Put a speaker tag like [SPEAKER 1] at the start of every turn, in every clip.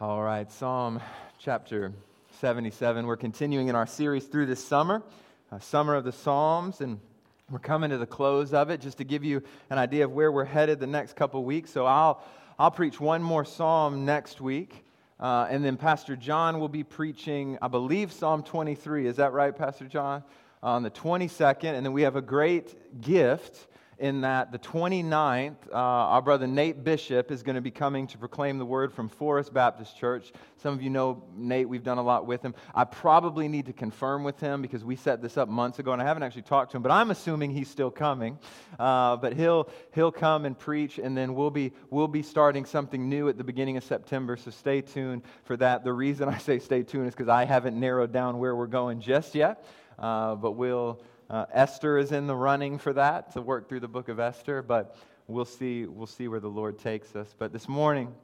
[SPEAKER 1] All right, Psalm chapter 77. We're continuing in our series through this summer, uh, Summer of the Psalms, and we're coming to the close of it just to give you an idea of where we're headed the next couple weeks. So I'll, I'll preach one more psalm next week, uh, and then Pastor John will be preaching, I believe, Psalm 23. Is that right, Pastor John? On the 22nd, and then we have a great gift in that the 29th, uh, our brother Nate Bishop is going to be coming to proclaim the word from Forest Baptist Church. Some of you know Nate, we've done a lot with him. I probably need to confirm with him because we set this up months ago and I haven't actually talked to him, but I'm assuming he's still coming. Uh, but he'll, he'll come and preach, and then we'll be, we'll be starting something new at the beginning of September, so stay tuned for that. The reason I say stay tuned is because I haven't narrowed down where we're going just yet, uh, but we'll uh, Esther is in the running for that to work through the book of Esther, but we'll see, we'll see where the Lord takes us. But this morning,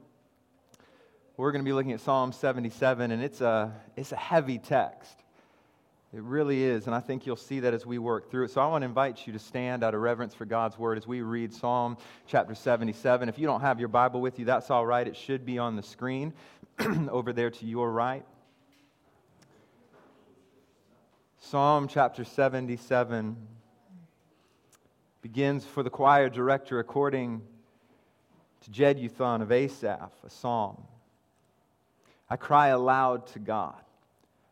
[SPEAKER 1] we're going to be looking at Psalm 77, and it's a, it's a heavy text. It really is, and I think you'll see that as we work through it. So I want to invite you to stand out of reverence for God's word as we read Psalm chapter 77. If you don't have your Bible with you, that's all right. It should be on the screen over there to your right. Psalm chapter 77 begins for the choir director according to Jeduthun of Asaph, a psalm. I cry aloud to God,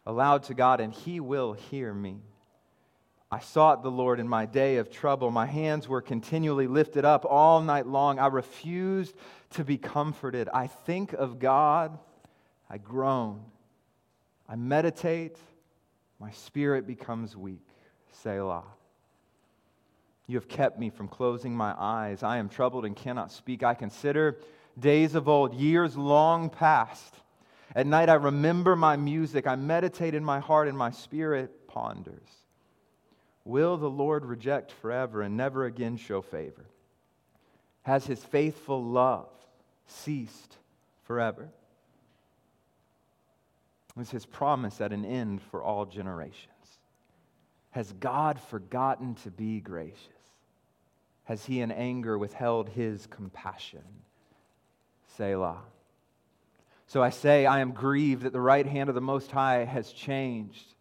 [SPEAKER 1] aloud to God, and he will hear me. I sought the Lord in my day of trouble. My hands were continually lifted up all night long. I refused to be comforted. I think of God. I groan. I meditate my spirit becomes weak. Selah. You have kept me from closing my eyes. I am troubled and cannot speak. I consider days of old, years long past. At night I remember my music. I meditate in my heart, and my spirit ponders. Will the Lord reject forever and never again show favor? Has his faithful love ceased forever? Was his promise at an end for all generations? Has God forgotten to be gracious? Has he in anger withheld his compassion? Selah. So I say, I am grieved that the right hand of the Most High has changed.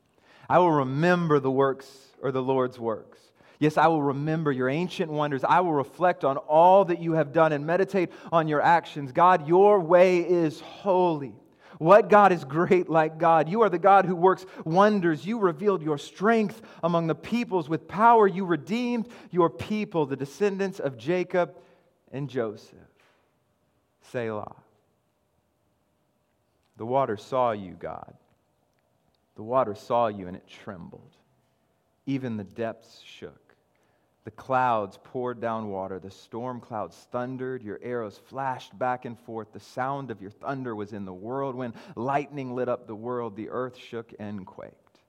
[SPEAKER 1] I will remember the works or the Lord's works. Yes, I will remember your ancient wonders. I will reflect on all that you have done and meditate on your actions. God, your way is holy. What God is great like God? You are the God who works wonders. You revealed your strength among the peoples. With power, you redeemed your people, the descendants of Jacob and Joseph. Selah. The water saw you, God. The water saw you and it trembled. Even the depths shook. The clouds poured down water. The storm clouds thundered. Your arrows flashed back and forth. The sound of your thunder was in the. When lightning lit up the world, the earth shook and quaked.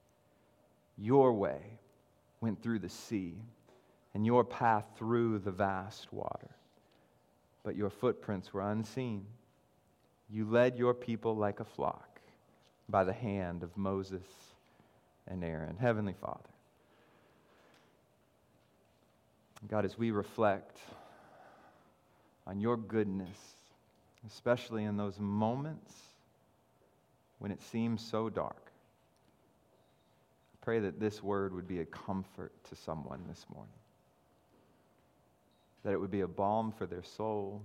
[SPEAKER 1] Your way went through the sea, and your path through the vast water. But your footprints were unseen. You led your people like a flock by the hand of Moses and Aaron. Heavenly Father, God, as we reflect on your goodness, especially in those moments when it seems so dark, I pray that this word would be a comfort to someone this morning, that it would be a balm for their soul,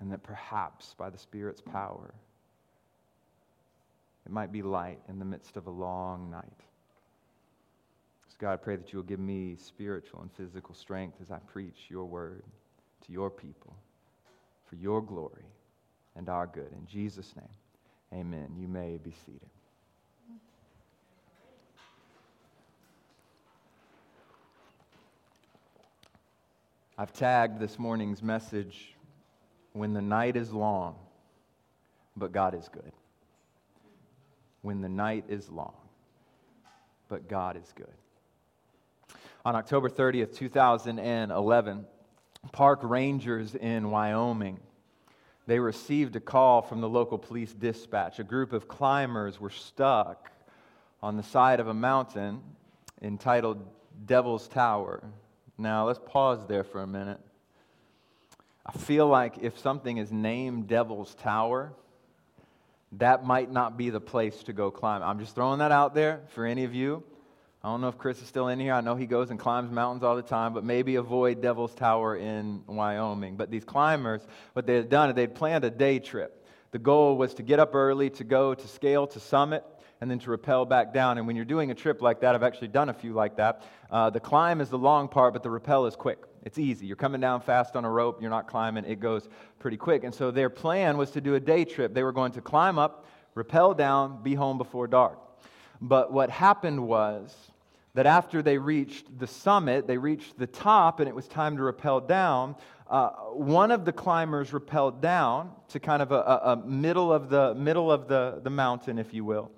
[SPEAKER 1] and that perhaps by the Spirit's power, it might be light in the midst of a long night. God, I pray that you will give me spiritual and physical strength as I preach your word to your people for your glory and our good. In Jesus' name, amen. You may be seated. I've tagged this morning's message, When the Night is Long, but God is Good. When the night is long, but God is good on October 30th, 2011, park rangers in Wyoming they received a call from the local police dispatch. A group of climbers were stuck on the side of a mountain entitled Devil's Tower. Now, let's pause there for a minute. I feel like if something is named Devil's Tower, that might not be the place to go climb. I'm just throwing that out there for any of you. I don't know if Chris is still in here. I know he goes and climbs mountains all the time, but maybe avoid Devil's Tower in Wyoming. But these climbers, what they had done, they'd planned a day trip. The goal was to get up early, to go to scale to summit, and then to rappel back down. And when you're doing a trip like that, I've actually done a few like that. Uh, the climb is the long part, but the rappel is quick. It's easy. You're coming down fast on a rope, you're not climbing, it goes pretty quick. And so their plan was to do a day trip. They were going to climb up, rappel down, be home before dark. But what happened was that after they reached the summit, they reached the top, and it was time to rappel down. Uh, one of the climbers rappelled down to kind of a, a, middle of the middle of the, the mountain, if you will.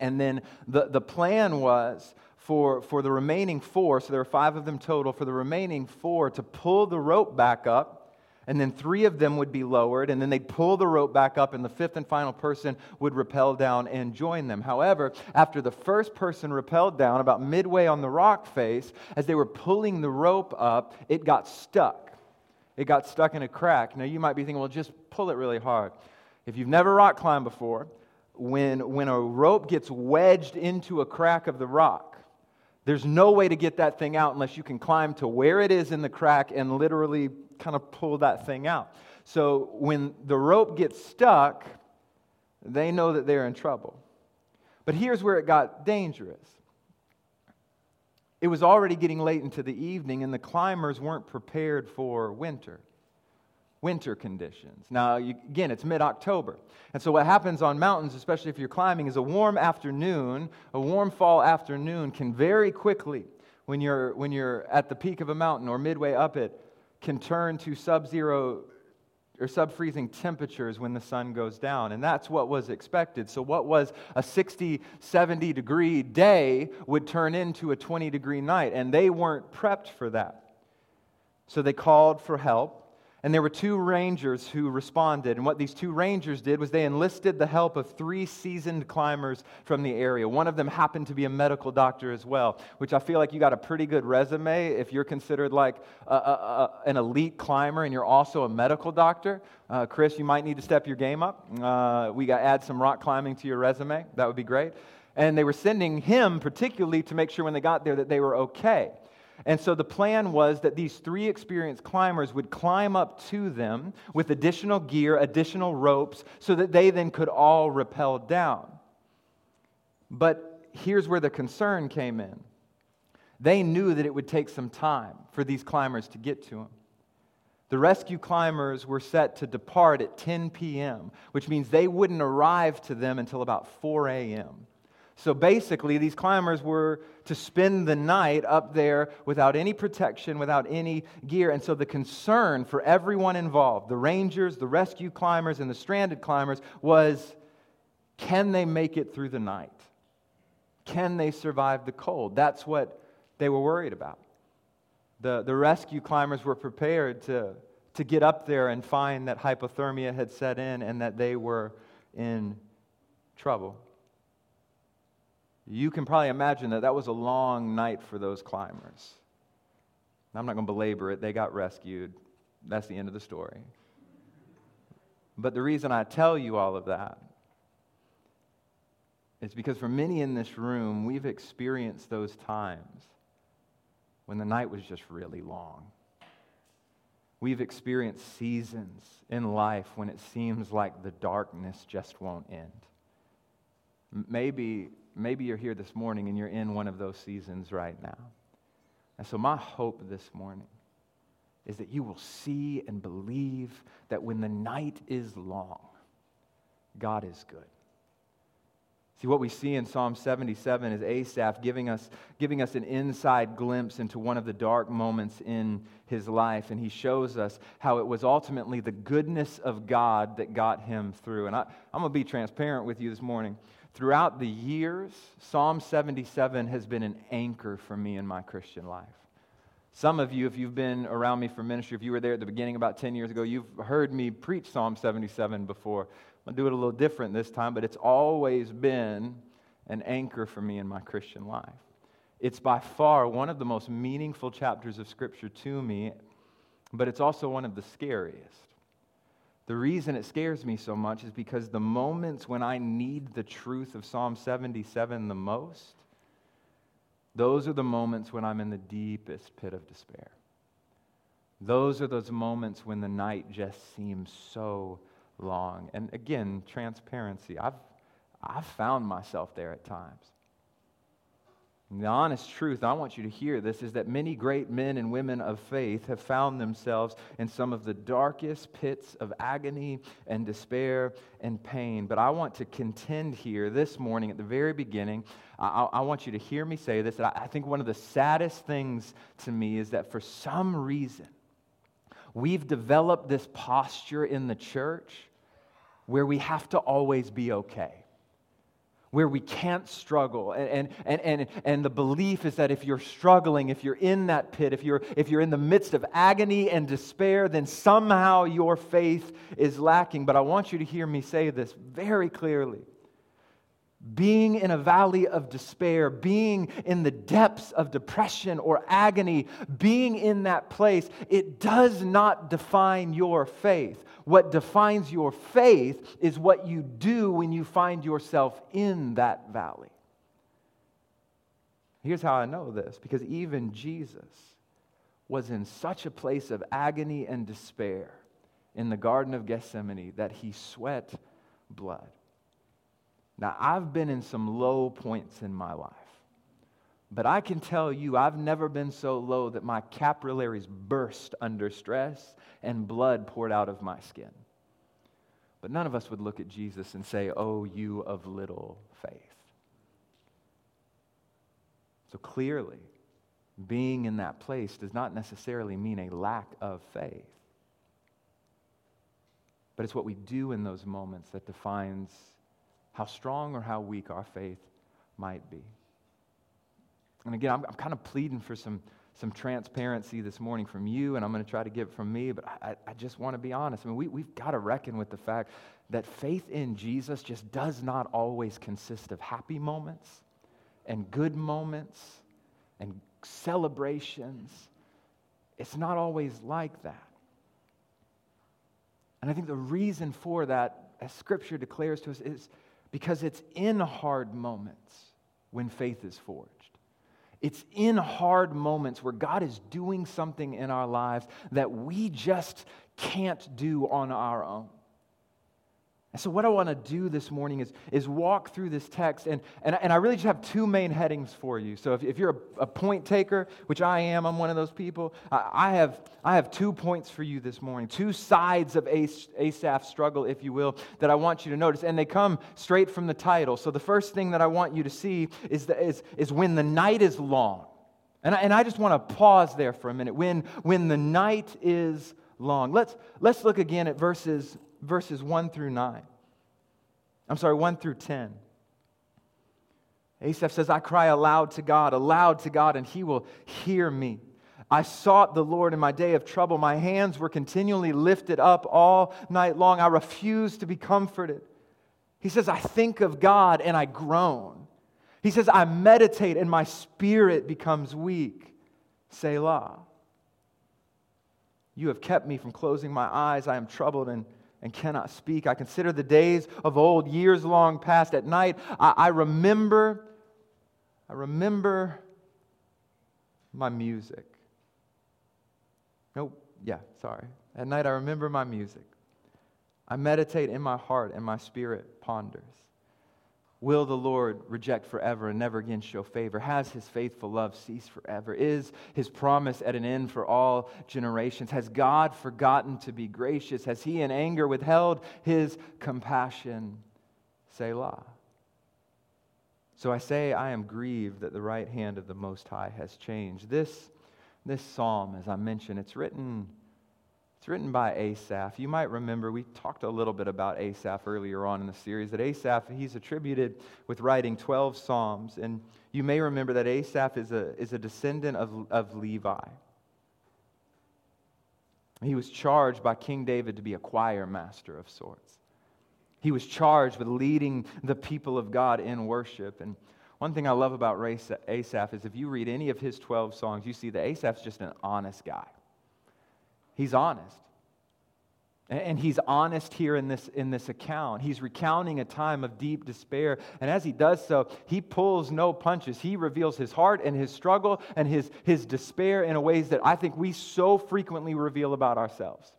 [SPEAKER 1] And then the, the plan was for, for the remaining four, so there were five of them total, for the remaining four to pull the rope back up and then three of them would be lowered, and then they'd pull the rope back up, and the fifth and final person would rappel down and join them. However, after the first person rappelled down, about midway on the rock face, as they were pulling the rope up, it got stuck. It got stuck in a crack. Now, you might be thinking, well, just pull it really hard. If you've never rock climbed before, when, when a rope gets wedged into a crack of the rock, there's no way to get that thing out unless you can climb to where it is in the crack and literally kind of pull that thing out. So when the rope gets stuck, they know that they're in trouble. But here's where it got dangerous. It was already getting late into the evening, and the climbers weren't prepared for winter winter conditions. Now, you, again, it's mid October. And so, what happens on mountains, especially if you're climbing, is a warm afternoon, a warm fall afternoon, can very quickly, when you're, when you're at the peak of a mountain or midway up it, can turn to sub zero or sub freezing temperatures when the sun goes down. And that's what was expected. So, what was a 60, 70 degree day would turn into a 20 degree night. And they weren't prepped for that. So, they called for help. And there were two rangers who responded. And what these two rangers did was they enlisted the help of three seasoned climbers from the area. One of them happened to be a medical doctor as well, which I feel like you got a pretty good resume if you're considered like a, a, a, an elite climber and you're also a medical doctor. Uh, Chris, you might need to step your game up. Uh, we got add some rock climbing to your resume. That would be great. And they were sending him particularly to make sure when they got there that they were okay. And so the plan was that these three experienced climbers would climb up to them with additional gear, additional ropes, so that they then could all rappel down. But here's where the concern came in they knew that it would take some time for these climbers to get to them. The rescue climbers were set to depart at 10 p.m., which means they wouldn't arrive to them until about 4 a.m. So basically, these climbers were to spend the night up there without any protection, without any gear. And so the concern for everyone involved, the rangers, the rescue climbers, and the stranded climbers, was can they make it through the night? Can they survive the cold? That's what they were worried about. The, the rescue climbers were prepared to, to get up there and find that hypothermia had set in and that they were in trouble. You can probably imagine that that was a long night for those climbers. I'm not going to belabor it. They got rescued. That's the end of the story. But the reason I tell you all of that is because for many in this room, we've experienced those times when the night was just really long. We've experienced seasons in life when it seems like the darkness just won't end. Maybe Maybe you're here this morning and you're in one of those seasons right now. And so, my hope this morning is that you will see and believe that when the night is long, God is good. See, what we see in Psalm 77 is Asaph giving us, giving us an inside glimpse into one of the dark moments in his life. And he shows us how it was ultimately the goodness of God that got him through. And I, I'm going to be transparent with you this morning. Throughout the years, Psalm 77 has been an anchor for me in my Christian life. Some of you, if you've been around me for ministry, if you were there at the beginning about 10 years ago, you've heard me preach Psalm 77 before. I'm going to do it a little different this time, but it's always been an anchor for me in my Christian life. It's by far one of the most meaningful chapters of Scripture to me, but it's also one of the scariest. The reason it scares me so much is because the moments when I need the truth of Psalm 77 the most, those are the moments when I'm in the deepest pit of despair. Those are those moments when the night just seems so long. And again, transparency. I've, I've found myself there at times. And the honest truth, I want you to hear this, is that many great men and women of faith have found themselves in some of the darkest pits of agony and despair and pain. But I want to contend here this morning at the very beginning. I, I want you to hear me say this. I, I think one of the saddest things to me is that for some reason, we've developed this posture in the church where we have to always be okay where we can't struggle. And, and, and, and the belief is that if you're struggling, if you're in that pit, if you're, if you're in the midst of agony and despair, then somehow your faith is lacking. But I want you to hear me say this very clearly being in a valley of despair, being in the depths of depression or agony, being in that place, it does not define your faith. What defines your faith is what you do when you find yourself in that valley. Here's how I know this because even Jesus was in such a place of agony and despair in the Garden of Gethsemane that he sweat blood. Now, I've been in some low points in my life, but I can tell you I've never been so low that my capillaries burst under stress and blood poured out of my skin. But none of us would look at Jesus and say, Oh, you of little faith. So clearly, being in that place does not necessarily mean a lack of faith. But it's what we do in those moments that defines how strong or how weak our faith might be. And again, I'm, I'm kind of pleading for some, some transparency this morning from you, and I'm going to try to give it from me, but I, I just want to be honest. I mean, we, we've got to reckon with the fact that faith in Jesus just does not always consist of happy moments and good moments and celebrations. It's not always like that. And I think the reason for that, as Scripture declares to us, is because it's in hard moments when faith is forged. It's in hard moments where God is doing something in our lives that we just can't do on our own. And so, what I want to do this morning is, is walk through this text, and, and, and I really just have two main headings for you. So, if, if you're a, a point taker, which I am, I'm one of those people, I, I, have, I have two points for you this morning, two sides of Asaph's struggle, if you will, that I want you to notice. And they come straight from the title. So, the first thing that I want you to see is, the, is, is when the night is long. And I, and I just want to pause there for a minute. When, when the night is long. Let's, let's look again at verses verses 1 through 9. I'm sorry, 1 through 10. Asaph says, I cry aloud to God, aloud to God, and he will hear me. I sought the Lord in my day of trouble. My hands were continually lifted up all night long. I refused to be comforted. He says, I think of God and I groan. He says, I meditate and my spirit becomes weak. Selah. You have kept me from closing my eyes. I am troubled and and cannot speak. I consider the days of old, years long past. At night, I, I remember, I remember my music. Nope, yeah, sorry. At night, I remember my music. I meditate in my heart, and my spirit ponders. Will the Lord reject forever and never again show favor? Has his faithful love ceased forever? Is his promise at an end for all generations? Has God forgotten to be gracious? Has he in anger withheld his compassion? Selah. So I say, I am grieved that the right hand of the Most High has changed. This, this psalm, as I mentioned, it's written it's written by Asaph. You might remember we talked a little bit about Asaph earlier on in the series. That Asaph, he's attributed with writing 12 Psalms. And you may remember that Asaph is a, is a descendant of, of Levi. He was charged by King David to be a choir master of sorts. He was charged with leading the people of God in worship. And one thing I love about Asaph is if you read any of his 12 songs, you see that Asaph's just an honest guy. He's honest. And he's honest here in this, in this account. He's recounting a time of deep despair. And as he does so, he pulls no punches. He reveals his heart and his struggle and his, his despair in ways that I think we so frequently reveal about ourselves.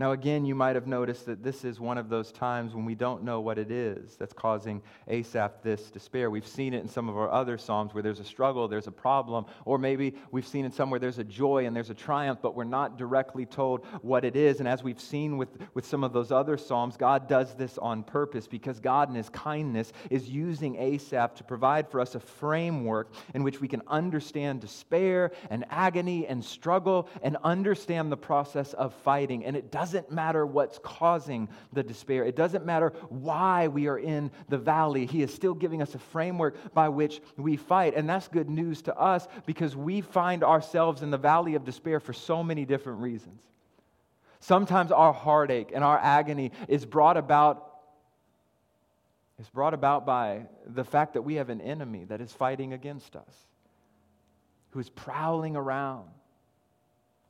[SPEAKER 1] Now, again, you might have noticed that this is one of those times when we don't know what it is that's causing Asaph this despair. We've seen it in some of our other Psalms where there's a struggle, there's a problem, or maybe we've seen it somewhere there's a joy and there's a triumph, but we're not directly told what it is. And as we've seen with, with some of those other Psalms, God does this on purpose because God, in His kindness, is using Asaph to provide for us a framework in which we can understand despair and agony and struggle and understand the process of fighting. And it does doesn't matter what's causing the despair. It doesn't matter why we are in the valley. He is still giving us a framework by which we fight. And that's good news to us because we find ourselves in the valley of despair for so many different reasons. Sometimes our heartache and our agony is brought about is brought about by the fact that we have an enemy that is fighting against us, who is prowling around,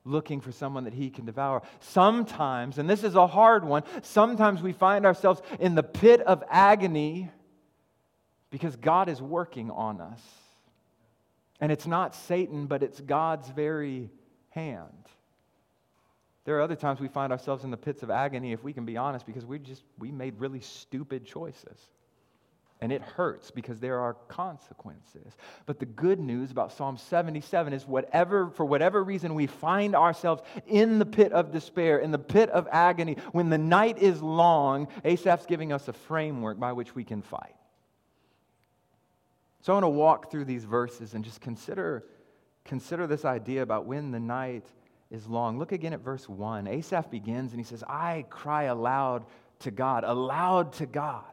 [SPEAKER 1] looking for someone that he can devour. Sometimes, and this is a hard one, sometimes we find ourselves in the pit of agony because God is working on us. And it's not Satan, but it's God's very hand. There are other times we find ourselves in the pits of agony, if we can be honest, because we just we made really stupid choices. And it hurts because there are consequences. But the good news about Psalm 77 is whatever, for whatever reason we find ourselves in the pit of despair, in the pit of agony, when the night is long, Asaph's giving us a framework by which we can fight. So I want to walk through these verses and just consider, consider this idea about when the night is long. Look again at verse 1. Asaph begins and he says, I cry aloud to God, aloud to God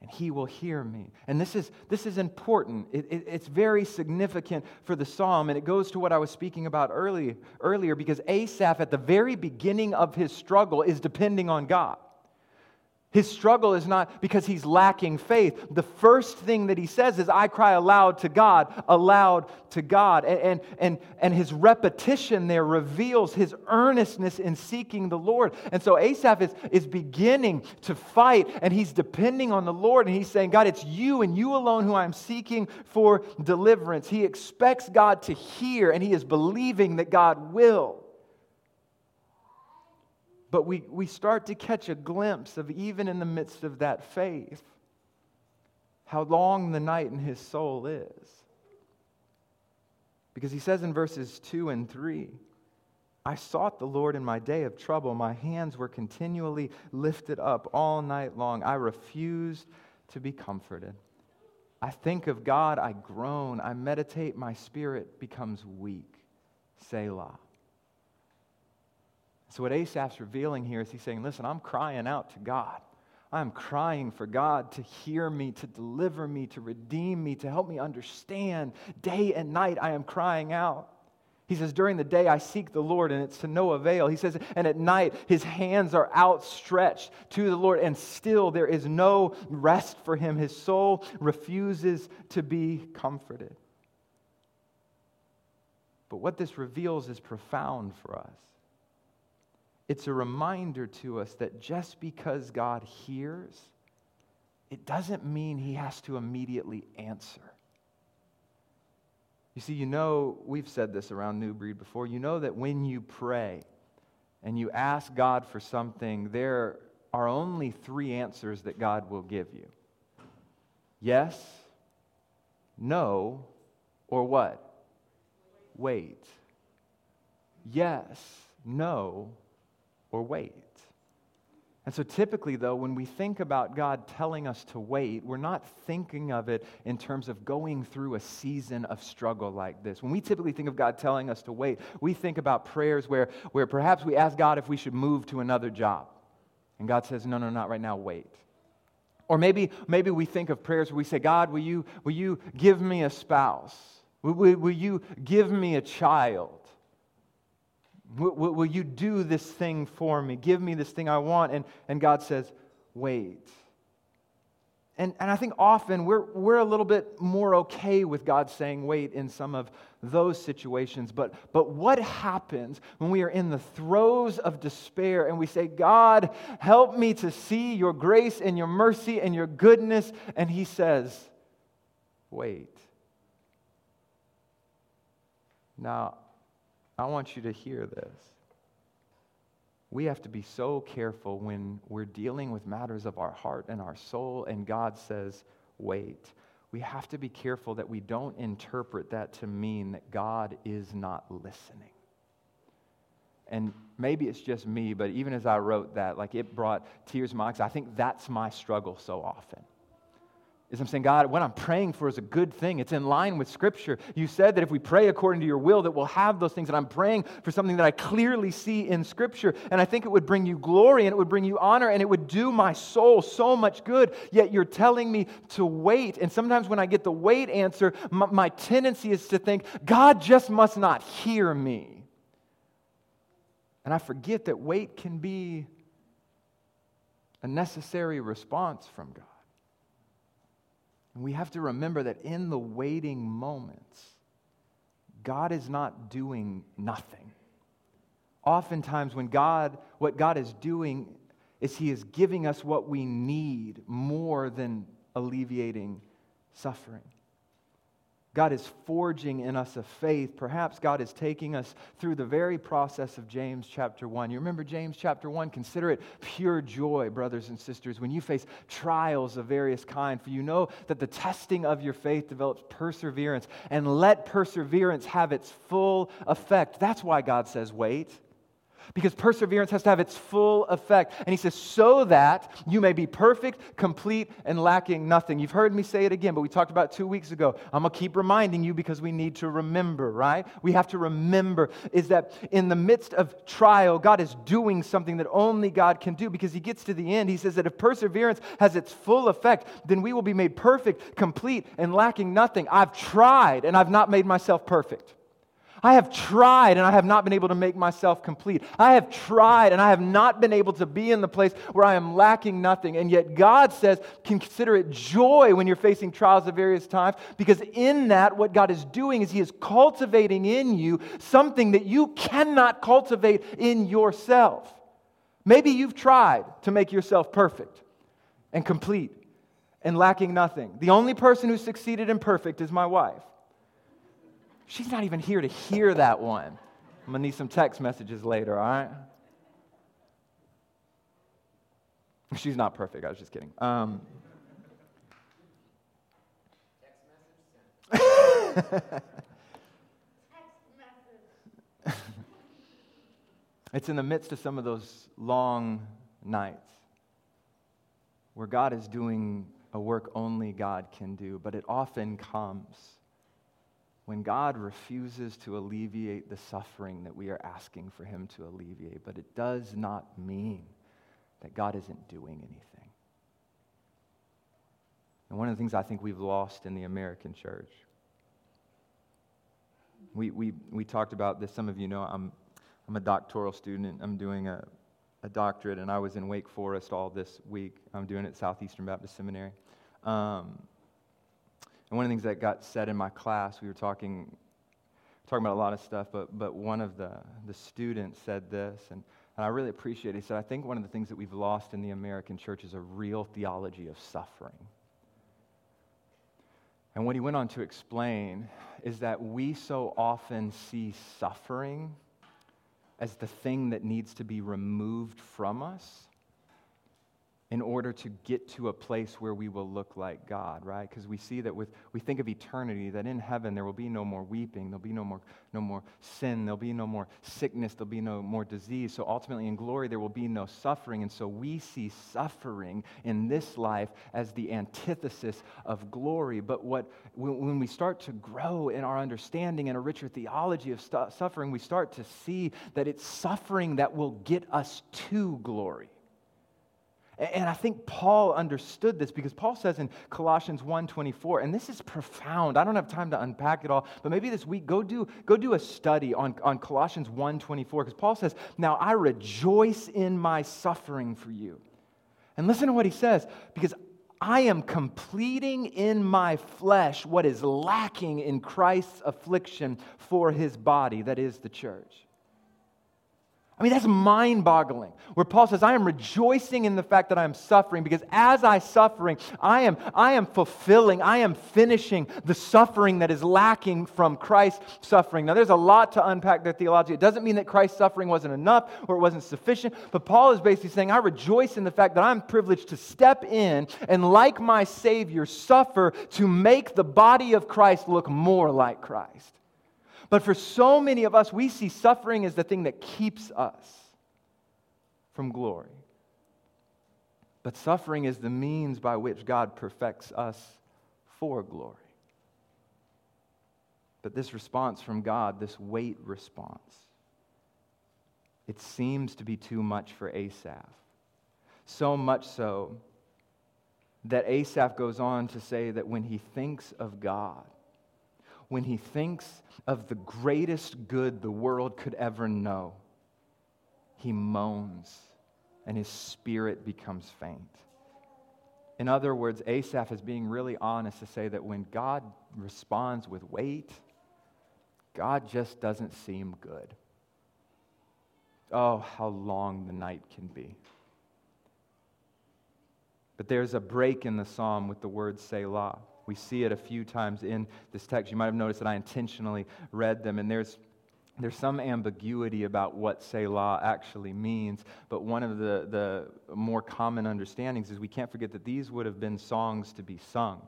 [SPEAKER 1] and he will hear me. And this is, this is important. It, it, it's very significant for the psalm, and it goes to what I was speaking about early, earlier because Asaph, at the very beginning of his struggle, is depending on God. His struggle is not because he's lacking faith. The first thing that he says is, I cry aloud to God, aloud to God. And, and, and, and his repetition there reveals his earnestness in seeking the Lord. And so Asaph is, is beginning to fight, and he's depending on the Lord, and he's saying, God, it's you and you alone who I'm seeking for deliverance. He expects God to hear, and he is believing that God will. But we, we start to catch a glimpse of, even in the midst of that faith, how long the night in his soul is. Because he says in verses 2 and 3, I sought the Lord in my day of trouble. My hands were continually lifted up all night long. I refused to be comforted. I think of God, I groan. I meditate, my spirit becomes weak. Selah. So, what Asaph's revealing here is he's saying, Listen, I'm crying out to God. I'm crying for God to hear me, to deliver me, to redeem me, to help me understand. Day and night, I am crying out. He says, During the day, I seek the Lord, and it's to no avail. He says, And at night, his hands are outstretched to the Lord, and still there is no rest for him. His soul refuses to be comforted. But what this reveals is profound for us it's a reminder to us that just because God hears, it doesn't mean he has to immediately answer. You see, you know, we've said this around New Breed before. You know that when you pray and you ask God for something, there are only three answers that God will give you yes, no, or what? Wait. Yes, no, or wait. And so, typically, though, when we think about God telling us to wait, we're not thinking of it in terms of going through a season of struggle like this. When we typically think of God telling us to wait, we think about prayers where, where perhaps we ask God if we should move to another job. And God says, No, no, not right now, wait. Or maybe, maybe we think of prayers where we say, God, will you, will you give me a spouse? Will, will, will you give me a child? Will, will, you do this thing for me? Give me this thing I want. And, and God says, Wait. and, and I think often we're, we're a little bit more okay with God saying wait in some of those situations. But, but what happens when we are in the throes of despair and we say, God, help me to see your grace and your mercy and your goodness? And He says, wait. Now, I want you to hear this. We have to be so careful when we're dealing with matters of our heart and our soul, and God says, wait. We have to be careful that we don't interpret that to mean that God is not listening. And maybe it's just me, but even as I wrote that, like it brought tears to my eyes. I think that's my struggle so often is I'm saying, God, what I'm praying for is a good thing. It's in line with Scripture. You said that if we pray according to your will, that we'll have those things. And I'm praying for something that I clearly see in Scripture. And I think it would bring you glory and it would bring you honor and it would do my soul so much good. Yet you're telling me to wait. And sometimes when I get the wait answer, my, my tendency is to think, God just must not hear me. And I forget that wait can be a necessary response from God. And we have to remember that in the waiting moments, God is not doing nothing. Oftentimes, when God, what God is doing is He is giving us what we need more than alleviating suffering. God is forging in us a faith. Perhaps God is taking us through the very process of James chapter 1. You remember James chapter 1? Consider it pure joy, brothers and sisters, when you face trials of various kind, for you know that the testing of your faith develops perseverance, and let perseverance have its full effect. That's why God says, wait because perseverance has to have its full effect. And he says, so that you may be perfect, complete, and lacking nothing. You've heard me say it again, but we talked about two weeks ago. I'm going to keep reminding you because we need to remember, right? We have to remember is that in the midst of trial, God is doing something that only God can do because he gets to the end. He says that if perseverance has its full effect, then we will be made perfect, complete, and lacking nothing. I've tried and I've not made myself perfect. I have tried and I have not been able to make myself complete. I have tried and I have not been able to be in the place where I am lacking nothing. And yet God says, consider it joy when you're facing trials of various times, because in that, what God is doing is He is cultivating in you something that you cannot cultivate in yourself. Maybe you've tried to make yourself perfect and complete and lacking nothing. The only person who succeeded in perfect is my wife. She's not even here to hear that one. I'm going to need some text messages later, all right? She's not perfect. I was just kidding. Um, it's in the midst of some of those long nights where God is doing a work only God can do, but it often comes when God refuses to alleviate the suffering that we are asking for Him to alleviate. But it does not mean that God isn't doing anything. And one of the things I think we've lost in the American church, we, we, we talked about this. Some of you know I'm, I'm a doctoral student. I'm doing a, a doctorate, and I was in Wake Forest all this week. I'm doing it at Southeastern Baptist Seminary. Um, and one of the things that got said in my class, we were talking, talking about a lot of stuff, but, but one of the, the students said this, and, and I really appreciate it. He said, I think one of the things that we've lost in the American church is a real theology of suffering. And what he went on to explain is that we so often see suffering as the thing that needs to be removed from us in order to get to a place where we will look like God, right? Because we see that with we think of eternity that in heaven there will be no more weeping, there'll be no more no more sin, there'll be no more sickness, there'll be no more disease. So ultimately in glory there will be no suffering, and so we see suffering in this life as the antithesis of glory. But what when we start to grow in our understanding and a richer theology of suffering, we start to see that it's suffering that will get us to glory. And I think Paul understood this because Paul says in Colossians 1:24, and this is profound. I don't have time to unpack it all, but maybe this week go do, go do a study on, on Colossians 1:24, because Paul says, Now I rejoice in my suffering for you. And listen to what he says, because I am completing in my flesh what is lacking in Christ's affliction for his body, that is the church. I mean, that's mind boggling. Where Paul says, I am rejoicing in the fact that I am suffering because as I suffering, I am, I am fulfilling, I am finishing the suffering that is lacking from Christ's suffering. Now, there's a lot to unpack there theology. It doesn't mean that Christ's suffering wasn't enough or it wasn't sufficient, but Paul is basically saying, I rejoice in the fact that I'm privileged to step in and, like my Savior, suffer to make the body of Christ look more like Christ. But for so many of us, we see suffering as the thing that keeps us from glory. But suffering is the means by which God perfects us for glory. But this response from God, this wait response, it seems to be too much for Asaph. So much so that Asaph goes on to say that when he thinks of God, when he thinks of the greatest good the world could ever know, he moans and his spirit becomes faint. In other words, Asaph is being really honest to say that when God responds with wait, God just doesn't seem good. Oh, how long the night can be. But there's a break in the psalm with the word Selah. We see it a few times in this text. You might have noticed that I intentionally read them, and there's there's some ambiguity about what Selah actually means, but one of the, the more common understandings is we can't forget that these would have been songs to be sung.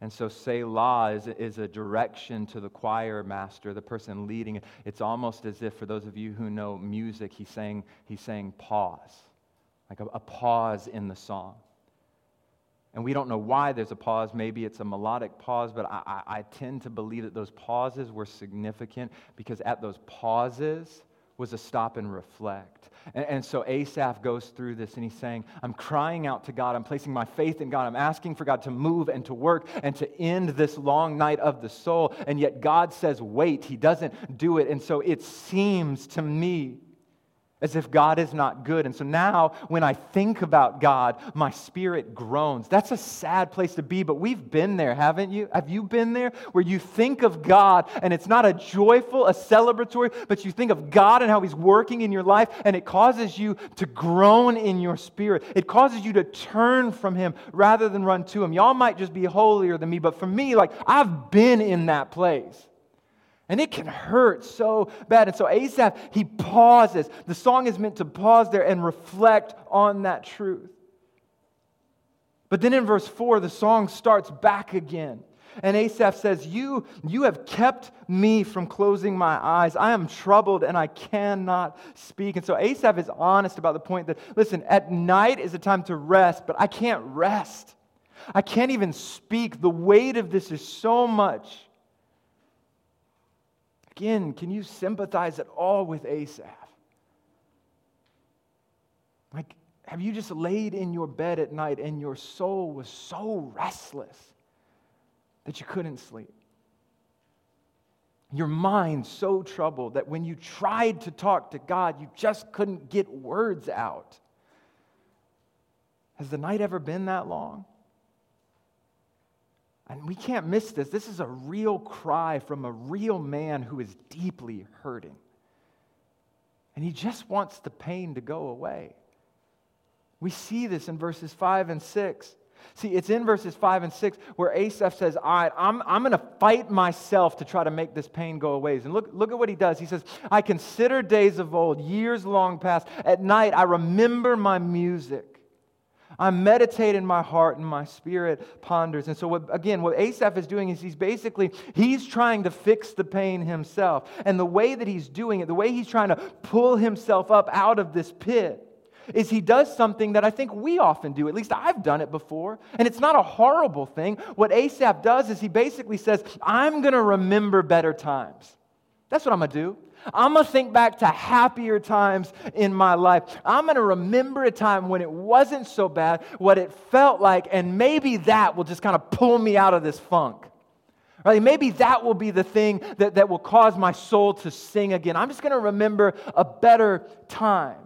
[SPEAKER 1] And so Selah is, is a direction to the choir master, the person leading it. It's almost as if, for those of you who know music, he's saying, he's saying pause, like a, a pause in the song. And we don't know why there's a pause. Maybe it's a melodic pause, but I, I, I, tend to believe that those pauses were significant because at those pauses was a stop and reflect. And, and so Asaph goes through this and he's saying, I'm crying out to God. I'm placing my faith in God. I'm asking for God to move and to work and to end this long night of the soul. And yet God says, wait. He doesn't do it. And so it seems to me as if God is not good. And so now, when I think about God, my spirit groans. That's a sad place to be, but we've been there, haven't you? Have you been there where you think of God and it's not a joyful, a celebratory, but you think of God and how He's working in your life and it causes you to groan in your spirit. It causes you to turn from Him rather than run to Him. Y'all might just be holier than me, but for me, like, I've been in that place. And it can hurt so bad. And so Asaph, he pauses. The song is meant to pause there and reflect on that truth. But then in verse 4, the song starts back again. And Asaph says, you, you have kept me from closing my eyes. I am troubled and I cannot speak. And so Asaph is honest about the point that, listen, at night is a time to rest, but I can't rest. I can't even speak. The weight of this is so much Again, can you sympathize at all with Asaph? Like, have you just laid in your bed at night and your soul was so restless that you couldn't sleep? Your mind so troubled that when you tried to talk to God, you just couldn't get words out. Has the night ever been that long? And we can't miss this. This is a real cry from a real man who is deeply hurting. And he just wants the pain to go away. We see this in verses 5 and 6. See, it's in verses 5 and 6 where Asaph says, All right, I'm, I'm going to fight myself to try to make this pain go away. And look, look at what he does. He says, I consider days of old, years long past. At night, I remember my music. I meditate in my heart and my spirit ponders. And so, what, again, what Asaph is doing is he's basically, he's trying to fix the pain himself. And the way that he's doing it, the way he's trying to pull himself up out of this pit, is he does something that I think we often do. At least I've done it before. And it's not a horrible thing. What Asaph does is he basically says, I'm going to remember better times. That's what I'm going to do. I'm going to think back to happier times in my life. I'm going to remember a time when it wasn't so bad, what it felt like, and maybe that will just kind of pull me out of this funk. Right? Maybe that will be the thing that, that will cause my soul to sing again. I'm just going to remember a better time.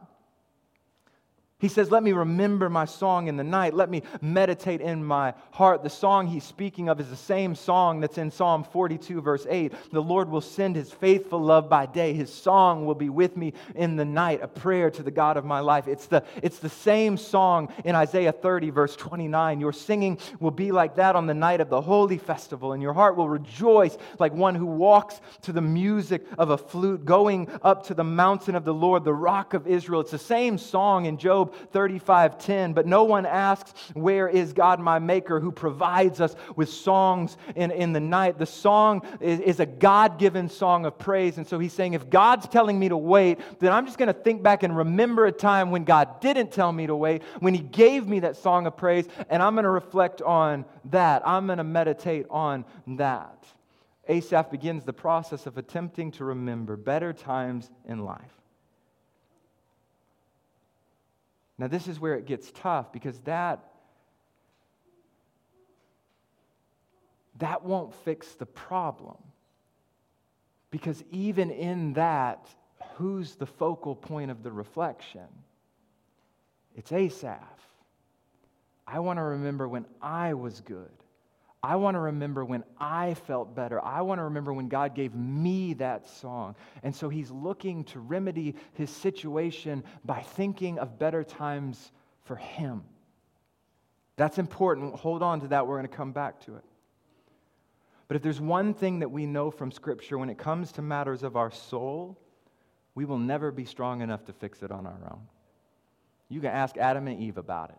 [SPEAKER 1] He says, Let me remember my song in the night. Let me meditate in my heart. The song he's speaking of is the same song that's in Psalm 42, verse 8. The Lord will send his faithful love by day. His song will be with me in the night, a prayer to the God of my life. It's the, it's the same song in Isaiah 30, verse 29. Your singing will be like that on the night of the holy festival, and your heart will rejoice like one who walks to the music of a flute, going up to the mountain of the Lord, the rock of Israel. It's the same song in Job Job 35:10, but no one asks, Where is God my maker who provides us with songs in, in the night? The song is, is a God-given song of praise. And so he's saying, if God's telling me to wait, then I'm just going to think back and remember a time when God didn't tell me to wait, when he gave me that song of praise, and I'm going to reflect on that. I'm going to meditate on that. Asaph begins the process of attempting to remember better times in life. Now, this is where it gets tough because that, that won't fix the problem. Because even in that, who's the focal point of the reflection? It's Asaph. I want to remember when I was good. I want to remember when I felt better. I want to remember when God gave me that song. And so he's looking to remedy his situation by thinking of better times for him. That's important. Hold on to that. We're going to come back to it. But if there's one thing that we know from Scripture when it comes to matters of our soul, we will never be strong enough to fix it on our own. You can ask Adam and Eve about it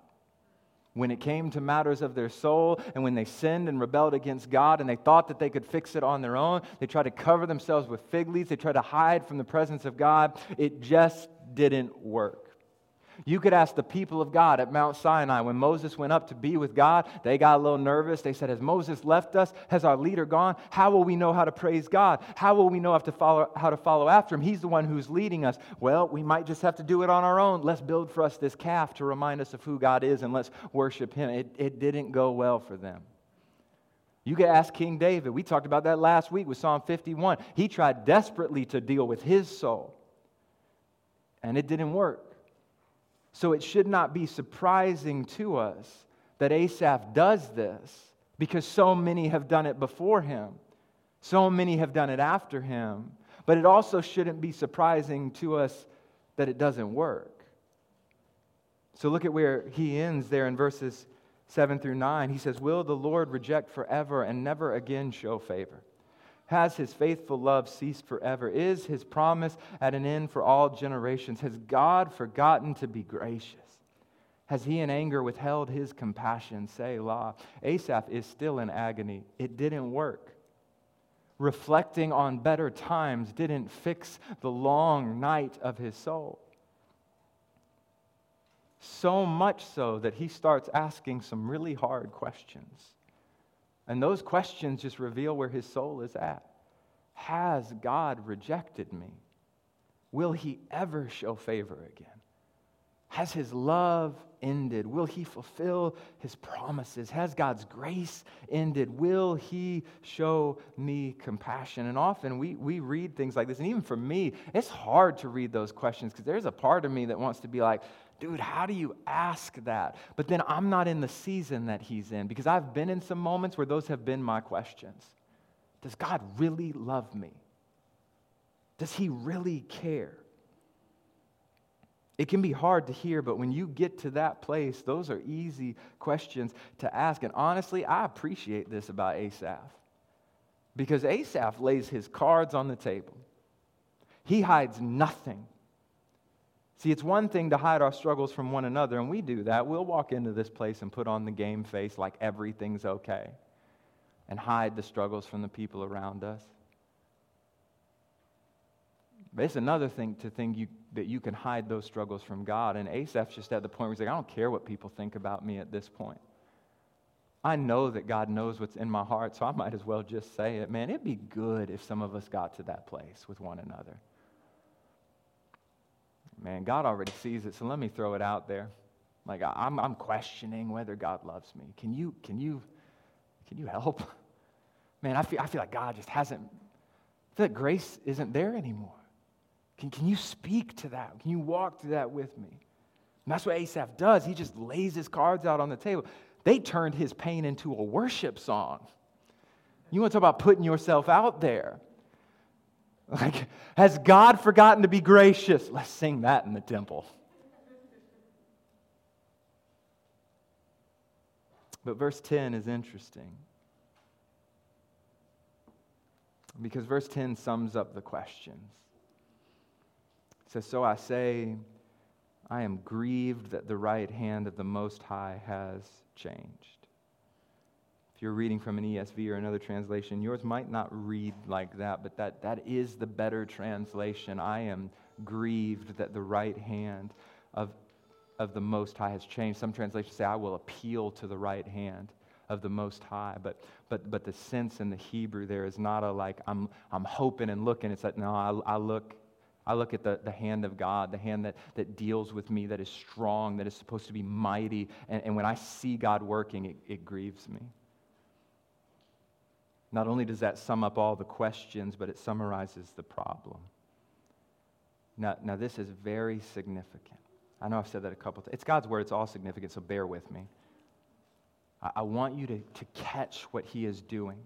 [SPEAKER 1] when it came to matters of their soul and when they sinned and rebelled against God and they thought that they could fix it on their own, they tried to cover themselves with fig leaves, they tried to hide from the presence of God. It just didn't work. You could ask the people of God at Mount Sinai when Moses went up to be with God. They got a little nervous. They said, Has Moses left us? Has our leader gone? How will we know how to praise God? How will we know how to follow, how to follow after him? He's the one who's leading us. Well, we might just have to do it on our own. Let's build for us this calf to remind us of who God is and let's worship him. It, it didn't go well for them. You could ask King David. We talked about that last week with Psalm 51. He tried desperately to deal with his soul, and it didn't work. So it should not be surprising to us that Asaph does this because so many have done it before him. So many have done it after him. But it also shouldn't be surprising to us that it doesn't work. So look at where he ends there in verses 7 through 9. He says, Will the Lord reject forever and never again show favor? Has his faithful love ceased forever? Is his promise at an end for all generations? Has God forgotten to be gracious? Has he in anger withheld his compassion? Selah. Asaph is still in agony. It didn't work. Reflecting on better times didn't fix the long night of his soul. So much so that he starts asking some really hard questions. And those questions just reveal where his soul is at. Has God rejected me? Will he ever show favor again? Has his love ended? Will he fulfill his promises? Has God's grace ended? Will he show me compassion? And often we, we read things like this, and even for me, it's hard to read those questions because there's a part of me that wants to be like, dude, how do you ask that? But then I'm not in the season that he's in because I've been in some moments where those have been my questions. Does God really love me? Does he really care? It can be hard to hear, but when you get to that place, those are easy questions to ask. And honestly, I appreciate this about Asaph because Asaph lays his cards on the table. He hides nothing. See, it's one thing to hide our struggles from one another, and we do that. We'll walk into this place and put on the game face like everything's okay and hide the struggles from the people around us. But it's another thing to think you, that you can hide those struggles from God. And Asaph's just at the point where he's like, I don't care what people think about me at this point. I know that God knows what's in my heart, so I might as well just say it. Man, it'd be good if some of us got to that place with one another. Man, God already sees it, so let me throw it out there. Like I'm, I'm questioning whether God loves me. Can you, can you, can you help? Man, I feel, I feel like God just hasn't, I feel like grace isn't there anymore. Can, can you speak to that? Can you walk through that with me? And that's what Asaph does. He just lays his cards out on the table. They turned his pain into a worship song. You want to talk about putting yourself out there? Like, has God forgotten to be gracious? Let's sing that in the temple. But verse 10 is interesting. Because verse 10 sums up the questions. It says, So I say, I am grieved that the right hand of the Most High has changed. If you're reading from an ESV or another translation, yours might not read like that, but that, that is the better translation. I am grieved that the right hand of, of the Most High has changed. Some translations say, I will appeal to the right hand of the Most High. But, but, but the sense in the Hebrew there is not a like, I'm, I'm hoping and looking. It's like, no, I, I look. I look at the, the hand of God, the hand that, that deals with me, that is strong, that is supposed to be mighty. And, and when I see God working, it, it grieves me. Not only does that sum up all the questions, but it summarizes the problem. Now, now this is very significant. I know I've said that a couple times. It's God's word, it's all significant, so bear with me. I, I want you to, to catch what He is doing.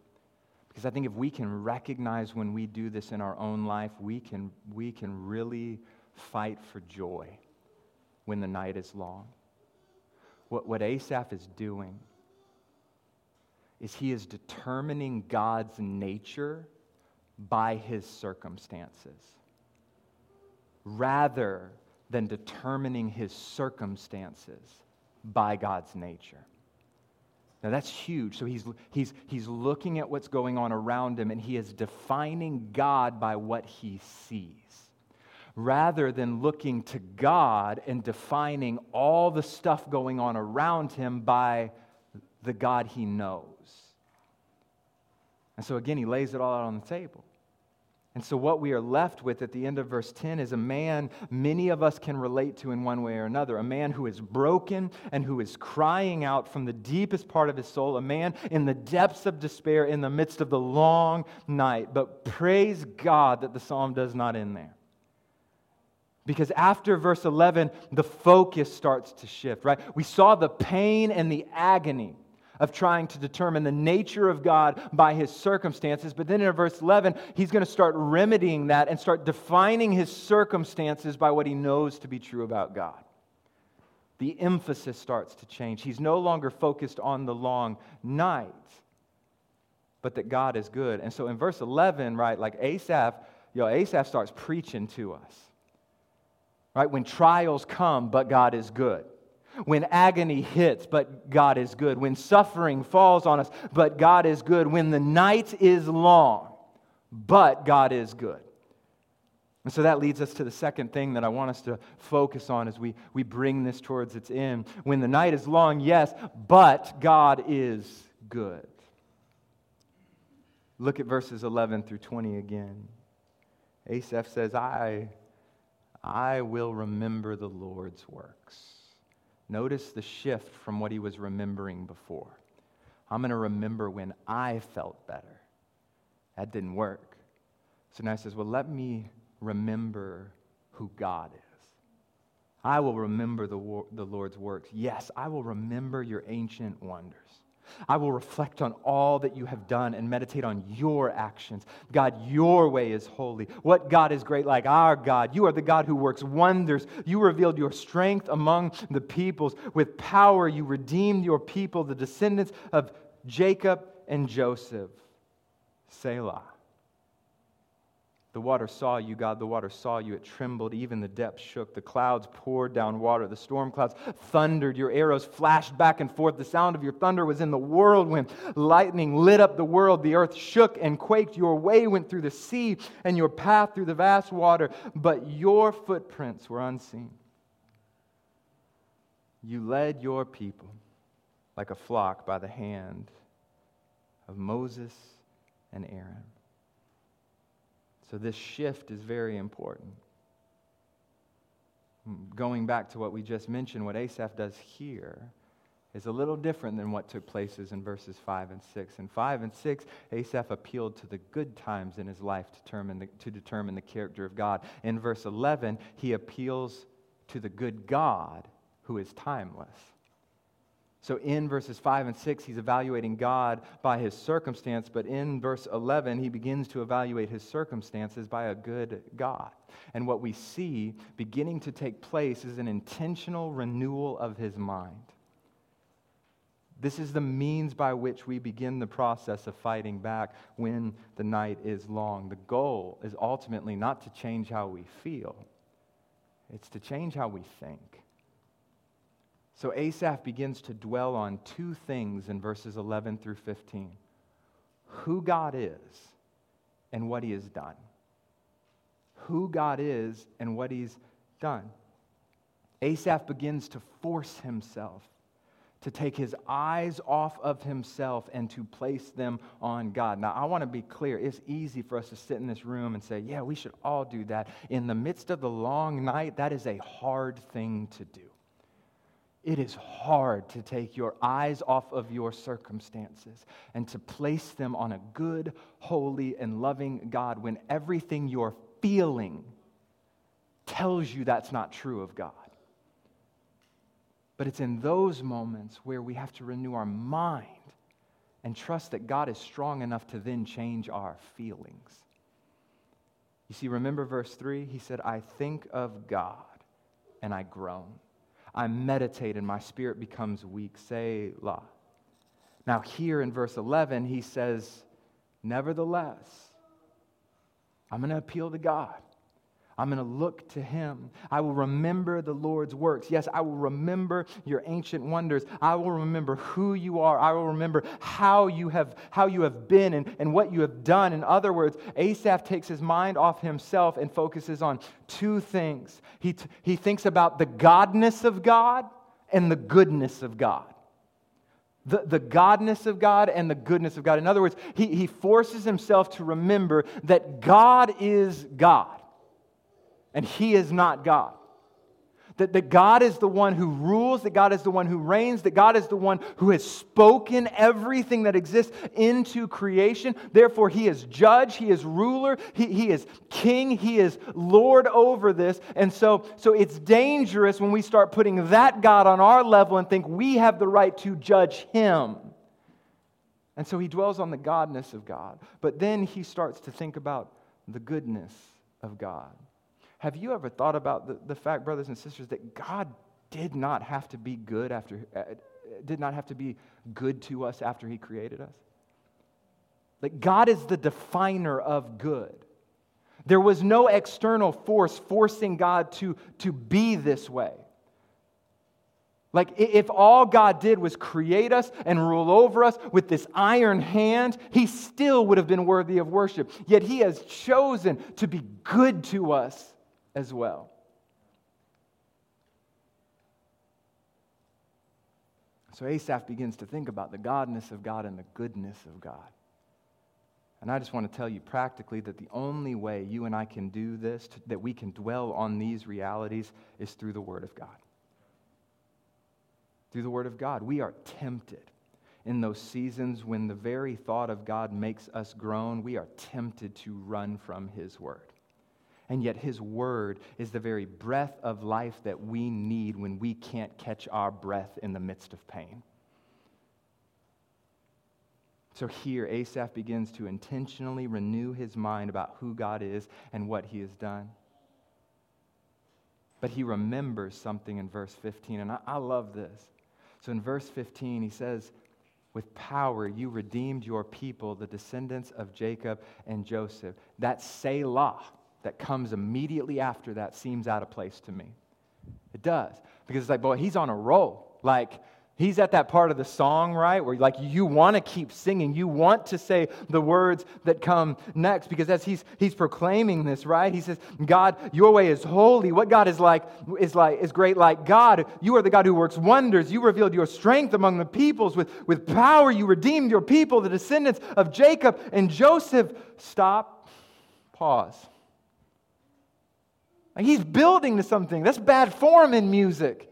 [SPEAKER 1] Because I think if we can recognize when we do this in our own life, we can, we can really fight for joy when the night is long. What, what Asaph is doing is he is determining God's nature by his circumstances rather than determining his circumstances by God's nature. Now that's huge. So he's, he's, he's looking at what's going on around him and he is defining God by what he sees rather than looking to God and defining all the stuff going on around him by the God he knows. And so again, he lays it all out on the table. And so, what we are left with at the end of verse 10 is a man many of us can relate to in one way or another. A man who is broken and who is crying out from the deepest part of his soul. A man in the depths of despair in the midst of the long night. But praise God that the psalm does not end there. Because after verse 11, the focus starts to shift, right? We saw the pain and the agony of trying to determine the nature of God by his circumstances. But then in verse 11, he's going to start remedying that and start defining his circumstances by what he knows to be true about God. The emphasis starts to change. He's no longer focused on the long night, but that God is good. And so in verse 11, right, like Asaph, know, Asaph starts preaching to us. Right? When trials come, but God is good when agony hits, but God is good. When suffering falls on us, but God is good. When the night is long, but God is good. And so that leads us to the second thing that I want us to focus on as we, we bring this towards its end. When the night is long, yes, but God is good. Look at verses 11 through 20 again. Asaph says, I, I will remember the Lord's works. Notice the shift from what he was remembering before. I'm going to remember when I felt better. That didn't work. So now he says, Well, let me remember who God is. I will remember the, the Lord's works. Yes, I will remember your ancient wonders. I will reflect on all that you have done and meditate on your actions. God, your way is holy. What God is great like our God? You are the God who works wonders. You revealed your strength among the peoples. With power, you redeemed your people, the descendants of Jacob and Joseph. Selah. The water saw you, God. The water saw you. It trembled. Even the depths shook. The clouds poured down water. The storm clouds thundered. Your arrows flashed back and forth. The sound of your thunder was in the whirlwind. Lightning lit up the world. The earth shook and quaked. Your way went through the sea and your path through the vast water. But your footprints were unseen. You led your people like a flock by the hand of Moses and Aaron. So, this shift is very important. Hmm, going back to what we just mentioned, what Asaph does here is a little different than what took places in verses 5 and 6. In 5 and 6, Asaph appealed to the good times in his life to determine the, to determine the character of God. In verse 11, he appeals to the good God who is timeless. So in verses 5 and 6, he's evaluating God by his circumstance, but in verse 11, he begins to evaluate his circumstances by a good God. And what we see beginning to take place is an intentional renewal of his mind. This is the means by which we begin the process of fighting back when the night is long. The goal is ultimately not to change how we feel, it's to change how we think. So Asaph begins to dwell on two things in verses 11 through 15 who God is and what he has done. Who God is and what he's done. Asaph begins to force himself to take his eyes off of himself and to place them on God. Now, I want to be clear. It's easy for us to sit in this room and say, yeah, we should all do that. In the midst of the long night, that is a hard thing to do. It is hard to take your eyes off of your circumstances and to place them on a good, holy, and loving God when everything you're feeling tells you that's not true of God. But it's in those moments where we have to renew our mind and trust that God is strong enough to then change our feelings. You see, remember verse 3? He said, I think of God and I groan. I meditate and my spirit becomes weak. Selah. Now, here in verse 11, he says, Nevertheless, I'm going to appeal to God. I'm going to look to him. I will remember the Lord's works. Yes, I will remember your ancient wonders. I will remember who you are. I will remember how you have, how you have been and, and what you have done. In other words, Asaph takes his mind off himself and focuses on two things. He, t- he thinks about the godness of God and the goodness of God. The, the godness of God and the goodness of God. In other words, he, he forces himself to remember that God is God and he is not God. That, that God is the one who rules, that God is the one who reigns, that God is the one who has spoken everything that exists into creation. Therefore, He is judge, He is ruler, He, he is king, He is Lord over this. And so, so it's dangerous when we start putting that God on our level and think we have the right to judge Him. And so he dwells on the godness of God. But then he starts to think about the goodness of God. Have you ever thought about the, the fact, brothers and sisters, that God did not have to be good after, uh, did not have to be good to us after He created us? Like, God is the definer of good. There was no external force forcing God to, to be this way. Like, if all God did was create us and rule over us with this iron hand, He still would have been worthy of worship. Yet He has chosen to be good to us as well. So Asaph begins to think about the godness of God and the goodness of God. And I just want to tell you practically that the only way you and I can do this, that we can dwell on these realities, is through the Word of God. Through the Word of God. We are tempted in those seasons when the very thought of God makes us groan, we are tempted to run from His Word. And yet, His Word is the very breath of life that we need when we can't catch our breath in the midst of pain. So here, Asaph begins to intentionally renew his mind about who God is and what He has done. But he remembers something in verse 15, and I, I love this. So in verse 15, he says, with power you redeemed your people, the descendants of Jacob and Joseph. That's Selah that comes immediately after that seems out of place to me. It does. Because it's like, boy, he's on a roll. Like, he's at that part of the song, right? Where like you want to keep singing. You want to say the words that come next. Because as he's he's proclaiming this, right? He says, God, your way is holy. What God is like is like is great like God. You are the God who works wonders. You revealed your strength among the peoples. With, with power, you redeemed your people, the descendants of Jacob and Joseph. Stop. Pause. Like he's building to something. That's bad form in music.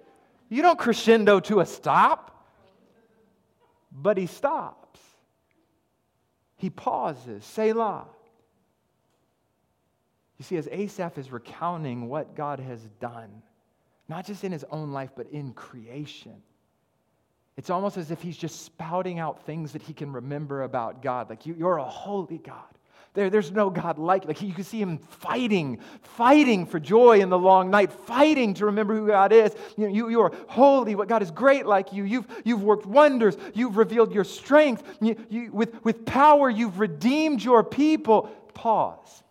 [SPEAKER 1] You don't crescendo to a stop. But he stops. He pauses. Selah. You see, as Asaph is recounting what God has done, not just in his own life, but in creation. It's almost as if he's just spouting out things that he can remember about God. Like, you, you're a holy God. There, there's no God like Like you can see him fighting, fighting for joy in the long night, fighting to remember who God is. You, know, you, you are holy. What God is great like you. You've, you've worked wonders. You've revealed your strength. You, you, with, with power, you've redeemed your people. Pause.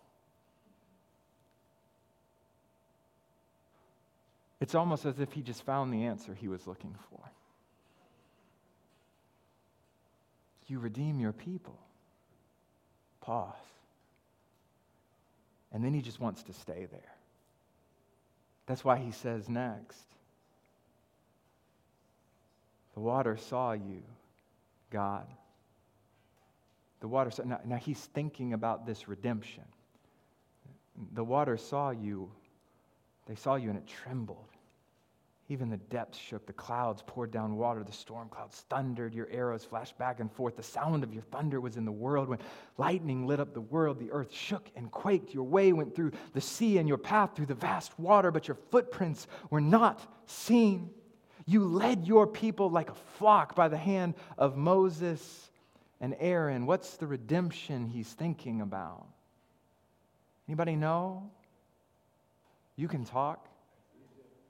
[SPEAKER 1] It's almost as if he just found the answer he was looking for. You redeem your people. Pause. And then he just wants to stay there. That's why he says next The water saw you, God. The water saw. Now, now he's thinking about this redemption. The water saw you, they saw you and it trembled. Even the depths shook. The clouds poured down water. The storm clouds thundered. Your arrows flashed back and forth. The sound of your thunder was in the world. When lightning lit up the world, the earth shook and quaked. Your way went through the sea and your path through the vast water, but your footprints were not seen. You led your people like a flock by the hand of Moses and Aaron. What's the redemption he's thinking about? Anybody know? You can talk.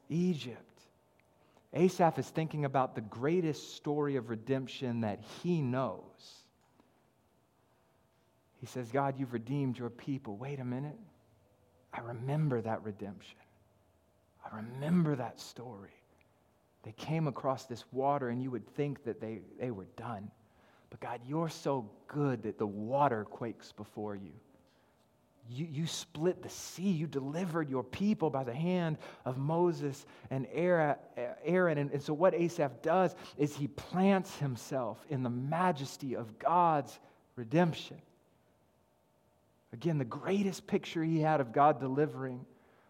[SPEAKER 1] Egypt. Asaph is thinking about the greatest story of redemption that he knows. He says, God, you've redeemed your people. Wait a minute. I remember that redemption. I remember that story. They came across this water, and you would think that they, they were done. But God, you're so good that the water quakes before you. You, you split the sea. You delivered your people by the hand of Moses and Aaron. And, and so, what Asaph does is he plants himself in the majesty of God's redemption. Again, the greatest picture he had of God delivering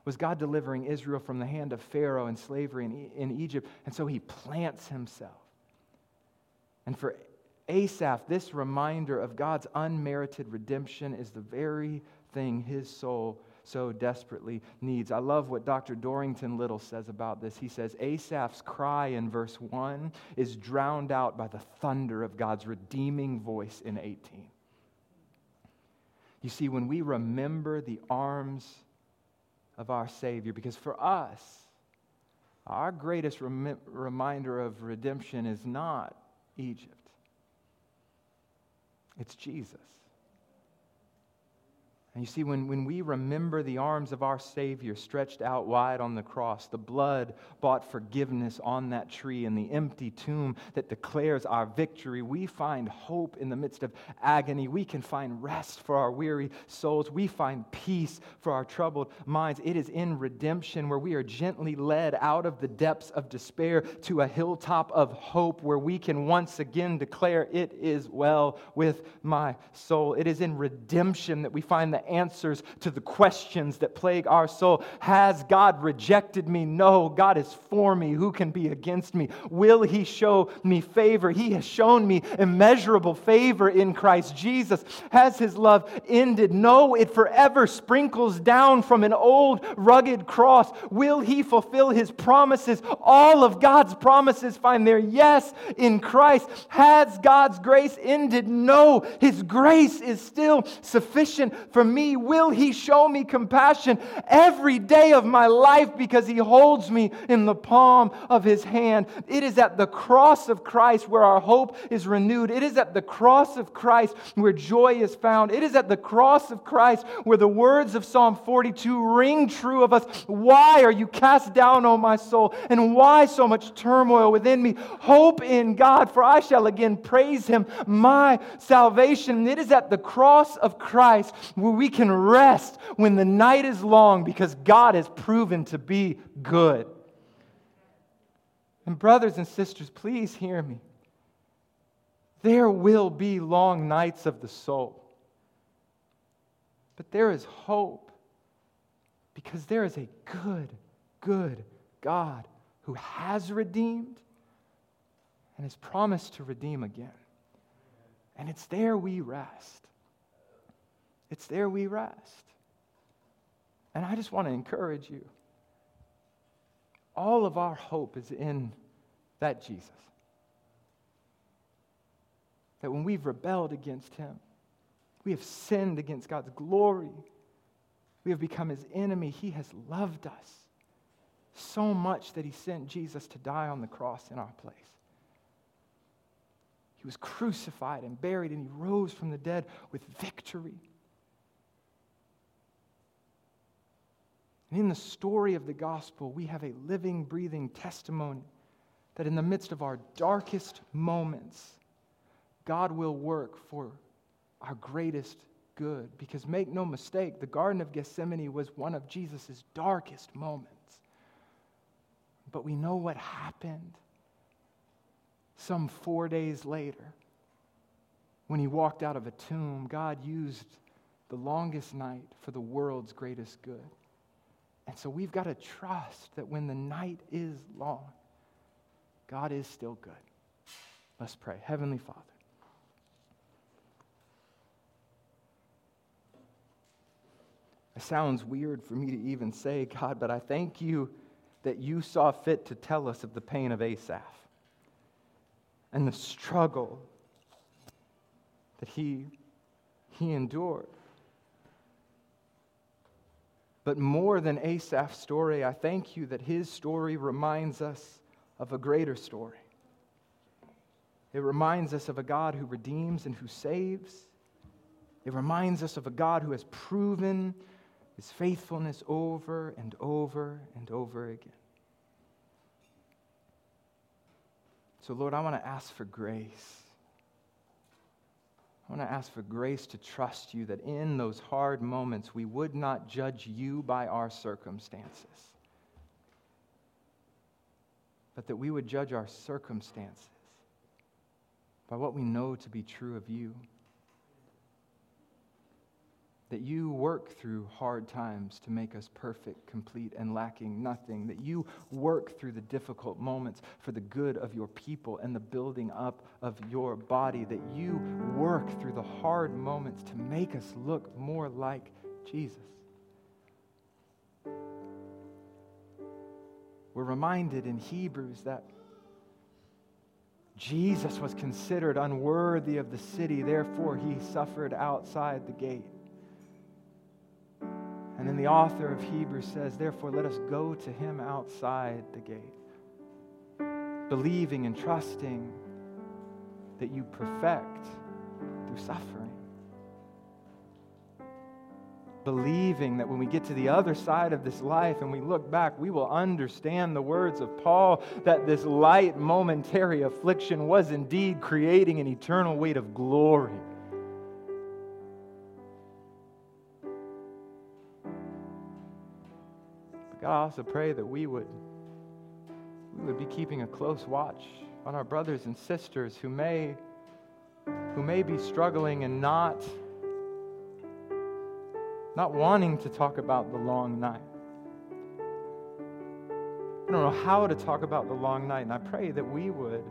[SPEAKER 1] was God delivering Israel from the hand of Pharaoh and slavery in, in Egypt. And so he plants himself. And for Asaph, this reminder of God's unmerited redemption is the very thing his soul so desperately needs. I love what Dr. Dorrington Little says about this. He says, Asaph's cry in verse 1 is drowned out by the thunder of God's redeeming voice in 18. You see, when we remember the arms of our Savior, because for us, our greatest rem- reminder of redemption is not Egypt, it's Jesus. And you see, when, when we remember the arms of our Savior stretched out wide on the cross, the blood bought forgiveness on that tree, and the empty tomb that declares our victory, we find hope in the midst of agony. We can find rest for our weary souls. We find peace for our troubled minds. It is in redemption where we are gently led out of the depths of despair to a hilltop of hope where we can once again declare, It is well with my soul. It is in redemption that we find the answers to the questions that plague our soul. Has God rejected me? No, God is for me. Who can be against me? Will He show me favor? He has shown me immeasurable favor in Christ Jesus. Has His love ended? No, it forever sprinkles down from an old rugged cross. Will He fulfill His promises? All of God's promises find their yes in Christ. Has God's grace ended? No, His grace is still sufficient for me? Will He show me compassion every day of my life because He holds me in the palm of His hand? It is at the cross of Christ where our hope is renewed. It is at the cross of Christ where joy is found. It is at the cross of Christ where the words of Psalm 42 ring true of us. Why are you cast down, O my soul? And why so much turmoil within me? Hope in God, for I shall again praise Him, my salvation. It is at the cross of Christ where we can rest when the night is long because God has proven to be good. And, brothers and sisters, please hear me. There will be long nights of the soul. But there is hope because there is a good, good God who has redeemed and has promised to redeem again. And it's there we rest. It's there we rest. And I just want to encourage you. All of our hope is in that Jesus. That when we've rebelled against him, we have sinned against God's glory, we have become his enemy, he has loved us so much that he sent Jesus to die on the cross in our place. He was crucified and buried, and he rose from the dead with victory. And in the story of the gospel, we have a living, breathing testimony that in the midst of our darkest moments, God will work for our greatest good. Because make no mistake, the Garden of Gethsemane was one of Jesus' darkest moments. But we know what happened some four days later when he walked out of a tomb. God used the longest night for the world's greatest good. And so we've got to trust that when the night is long, God is still good. Let's pray. Heavenly Father. It sounds weird for me to even say, God, but I thank you that you saw fit to tell us of the pain of Asaph and the struggle that he, he endured. But more than Asaph's story, I thank you that his story reminds us of a greater story. It reminds us of a God who redeems and who saves. It reminds us of a God who has proven his faithfulness over and over and over again. So, Lord, I want to ask for grace. I want to ask for grace to trust you that in those hard moments we would not judge you by our circumstances, but that we would judge our circumstances by what we know to be true of you that you work through hard times to make us perfect, complete, and lacking nothing, that you work through the difficult moments for the good of your people and the building up of your body, that you work through the hard moments to make us look more like Jesus. We're reminded in Hebrews that Jesus was considered unworthy of the city, therefore, he suffered outside the gate. And then the author of Hebrews says, Therefore, let us go to him outside the gate, believing and trusting that you perfect through suffering. Believing that when we get to the other side of this life and we look back, we will understand the words of Paul that this light momentary affliction was indeed creating an eternal weight of glory. God, I also pray that we would, we would be keeping a close watch on our brothers and sisters who may, who may be struggling and not, not wanting to talk about the long night. I don't know how to talk about the long night, and I pray that we would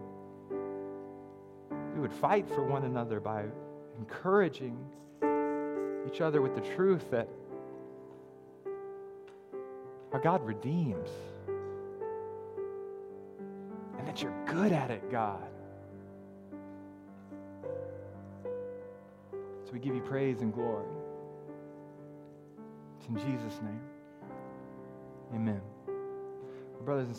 [SPEAKER 1] we would fight for one another by encouraging each other with the truth that our God redeems. And that you're good at it, God. So we give you praise and glory. It's in Jesus' name. Amen. Brothers and